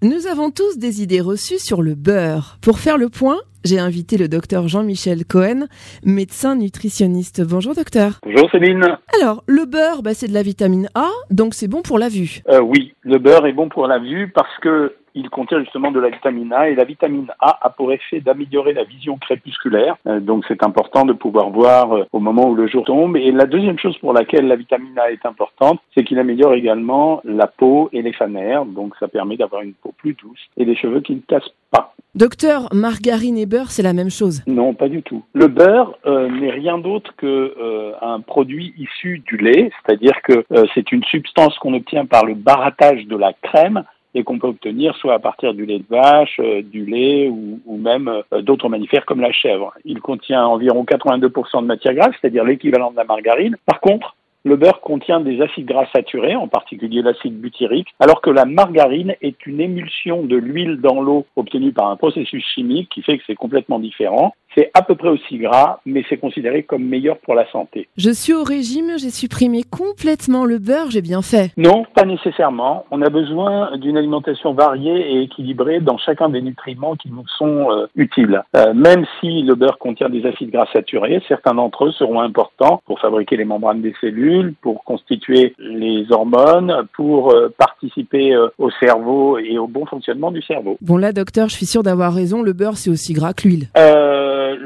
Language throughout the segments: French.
Nous avons tous des idées reçues sur le beurre. Pour faire le point, j'ai invité le docteur Jean-Michel Cohen, médecin nutritionniste. Bonjour docteur. Bonjour Céline. Alors, le beurre, bah, c'est de la vitamine A, donc c'est bon pour la vue. Euh, oui, le beurre est bon pour la vue parce que il contient justement de la vitamine A et la vitamine A a pour effet d'améliorer la vision crépusculaire. Euh, donc c'est important de pouvoir voir euh, au moment où le jour tombe. Et la deuxième chose pour laquelle la vitamine A est importante, c'est qu'il améliore également la peau et les fanères. Donc ça permet d'avoir une peau plus douce et des cheveux qui ne cassent pas. Docteur, margarine et beurre, c'est la même chose Non, pas du tout. Le beurre euh, n'est rien d'autre que un produit issu du lait, c'est-à-dire que c'est une substance qu'on obtient par le barattage de la crème et qu'on peut obtenir soit à partir du lait de vache, euh, du lait ou, ou même euh, d'autres mammifères comme la chèvre. Il contient environ 82% de matière grasse, c'est-à-dire l'équivalent de la margarine. Par contre, le beurre contient des acides gras saturés, en particulier l'acide butyrique, alors que la margarine est une émulsion de l'huile dans l'eau obtenue par un processus chimique qui fait que c'est complètement différent. C'est à peu près aussi gras, mais c'est considéré comme meilleur pour la santé. Je suis au régime, j'ai supprimé complètement le beurre, j'ai bien fait. Non, pas nécessairement. On a besoin d'une alimentation variée et équilibrée dans chacun des nutriments qui nous sont euh, utiles. Euh, même si le beurre contient des acides gras saturés, certains d'entre eux seront importants pour fabriquer les membranes des cellules, pour constituer les hormones, pour euh, participer au cerveau et au bon fonctionnement du cerveau. Bon là, docteur, je suis sûr d'avoir raison, le beurre c'est aussi gras que l'huile. Euh,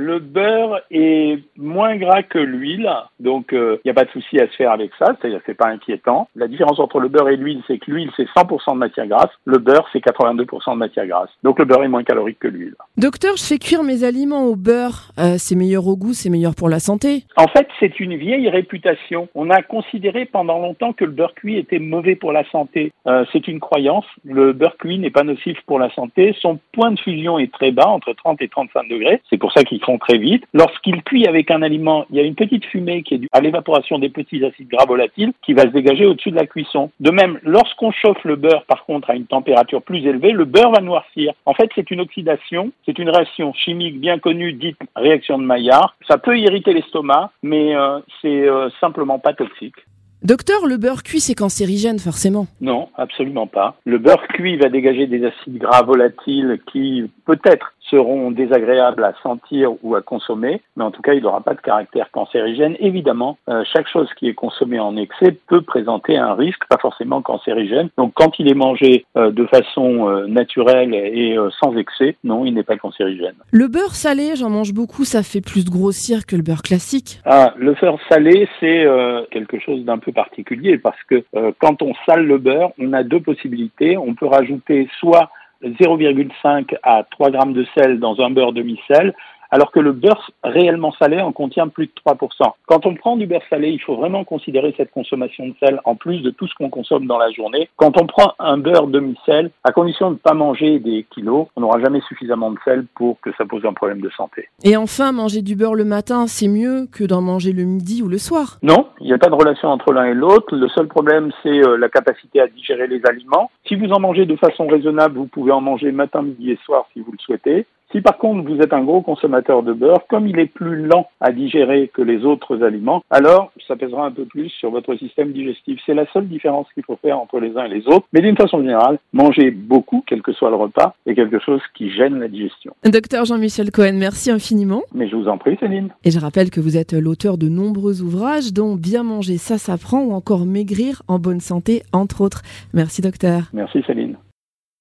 le beurre est moins gras que l'huile, donc il euh, n'y a pas de souci à se faire avec ça, c'est-à-dire c'est pas inquiétant. La différence entre le beurre et l'huile, c'est que l'huile c'est 100% de matière grasse, le beurre c'est 82% de matière grasse. Donc le beurre est moins calorique que l'huile. Docteur, je fais cuire mes aliments au beurre, euh, c'est meilleur au goût, c'est meilleur pour la santé. En fait, c'est une vieille réputation. On a considéré pendant longtemps que le beurre cuit était mauvais pour la santé. c'est une croyance. Le beurre cuit n'est pas nocif pour la santé. Son point de fusion est très bas, entre 30 et 35 degrés. C'est pour ça qu'il très vite. Lorsqu'il cuit avec un aliment, il y a une petite fumée qui est due à l'évaporation des petits acides gras volatiles qui va se dégager au-dessus de la cuisson. De même, lorsqu'on chauffe le beurre, par contre, à une température plus élevée, le beurre va noircir. En fait, c'est une oxydation, c'est une réaction chimique bien connue dite réaction de Maillard. Ça peut irriter l'estomac, mais euh, c'est euh, simplement pas toxique. Docteur, le beurre cuit, c'est cancérigène, forcément. Non, absolument pas. Le beurre cuit va dégager des acides gras volatiles qui, peut-être, seront désagréables à sentir ou à consommer, mais en tout cas, il n'aura pas de caractère cancérigène. Évidemment, euh, chaque chose qui est consommée en excès peut présenter un risque, pas forcément cancérigène. Donc, quand il est mangé euh, de façon euh, naturelle et sans excès, non, il n'est pas cancérigène. Le beurre salé, j'en mange beaucoup, ça fait plus grossir que le beurre classique. Ah, le beurre salé, c'est quelque chose d'un peu particulier parce que quand on sale le beurre, on a deux possibilités. On peut rajouter soit 0,5 à 3 grammes de sel dans un beurre demi-sel, alors que le beurre réellement salé en contient plus de 3%. Quand on prend du beurre salé, il faut vraiment considérer cette consommation de sel en plus de tout ce qu'on consomme dans la journée. Quand on prend un beurre demi-sel, à condition de ne pas manger des kilos, on n'aura jamais suffisamment de sel pour que ça pose un problème de santé. Et enfin, manger du beurre le matin, c'est mieux que d'en manger le midi ou le soir Non, il n'y a pas de relation entre l'un et l'autre. Le seul problème, c'est euh, la capacité à digérer les aliments. Si vous en mangez de façon raisonnable, vous pouvez en manger matin, midi et soir si vous le souhaitez. Si par contre vous êtes un gros consommateur de beurre, comme il est plus lent à digérer que les autres aliments, alors ça pèsera un peu plus sur votre système digestif. C'est la seule différence qu'il faut faire entre les uns et les autres. Mais d'une façon générale, manger beaucoup, quel que soit le repas, est quelque chose qui gêne la digestion. Docteur Jean-Michel Cohen, merci infiniment. Mais je vous en prie, Céline. Et je rappelle que vous êtes l'auteur de nombreux ouvrages, dont Bien manger, ça s'apprend, ou encore Maigrir en bonne santé, entre autres. Merci, docteur. Merci, Céline.